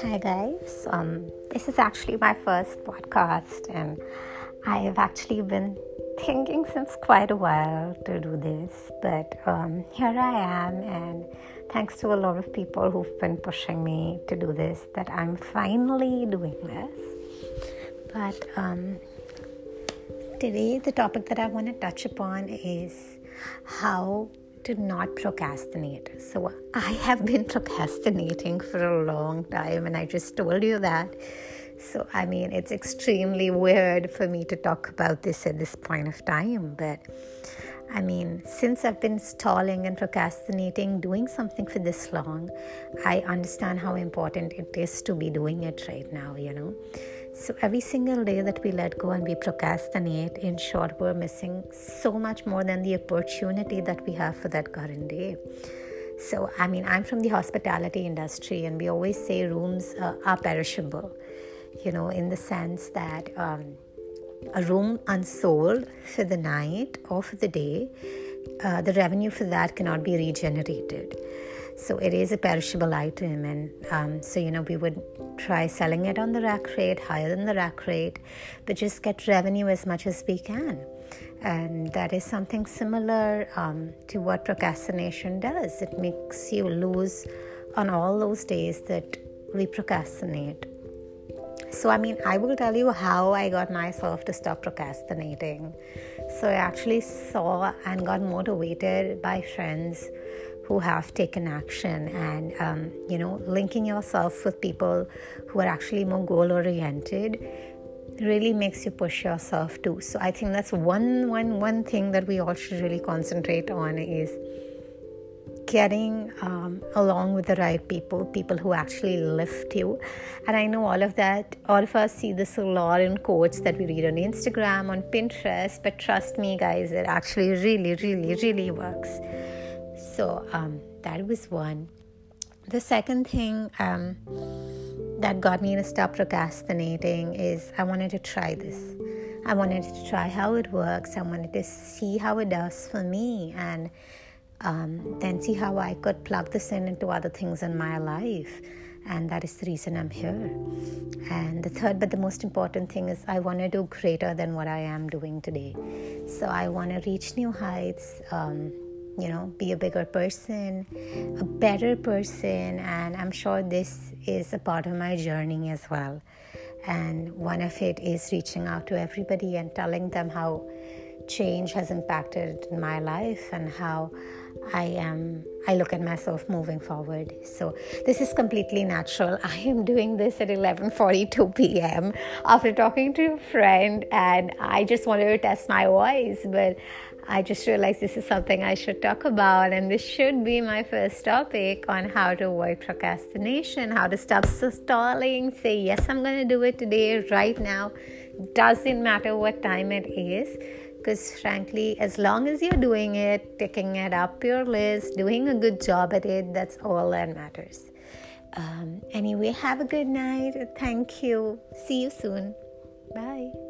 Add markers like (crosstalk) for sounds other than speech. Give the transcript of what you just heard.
Hi, guys. Um, this is actually my first podcast, and I have actually been thinking since quite a while to do this. But um, here I am, and thanks to a lot of people who've been pushing me to do this, that I'm finally doing this. But um, today, the topic that I want to touch upon is how to not procrastinate. So, I have been procrastinating for a long time, and I just told you that. So, I mean, it's extremely weird for me to talk about this at this point of time, but I mean, since I've been stalling and procrastinating doing something for this long, I understand how important it is to be doing it right now, you know. So, every single day that we let go and we procrastinate, in short, we're missing so much more than the opportunity that we have for that current day. So, I mean, I'm from the hospitality industry, and we always say rooms uh, are perishable, you know, in the sense that um, a room unsold for the night or for the day, uh, the revenue for that cannot be regenerated. So it is a perishable item, and um, so you know we would try selling it on the rack rate, higher than the rack rate, but just get revenue as much as we can. And that is something similar um, to what procrastination does. It makes you lose on all those days that we procrastinate. So, I mean, I will tell you how I got myself to stop procrastinating. So, I actually saw and got motivated by friends who have taken action and um, you know linking yourself with people who are actually more goal oriented really makes you push yourself too so i think that's one one one thing that we all should really concentrate on is getting um, along with the right people, people who actually lift you. And I know all of that, all of us see this a lot in quotes that we read on Instagram, on Pinterest, but trust me, guys, it actually really, really, really works. So um, that was one. The second thing um, that got me to stop procrastinating is I wanted to try this. I wanted to try how it works. I wanted to see how it does for me and um, then see how I could plug this in into other things in my life. And that is the reason I'm here. And the third, but the most important thing is I want to do greater than what I am doing today. So I want to reach new heights. Um, you know, be a bigger person, a better person, and I'm sure this is a part of my journey as well. And one of it is reaching out to everybody and telling them how change has impacted my life and how I am I look at myself moving forward. So this is completely natural. (laughs) I am doing this at 11:42 p.m. after talking to a friend and I just wanted to test my voice, but I just realized this is something I should talk about, and this should be my first topic on how to avoid procrastination, how to stop stalling, say, Yes, I'm going to do it today, right now. Doesn't matter what time it is, because frankly, as long as you're doing it, picking it up your list, doing a good job at it, that's all that matters. Um, anyway, have a good night. Thank you. See you soon. Bye.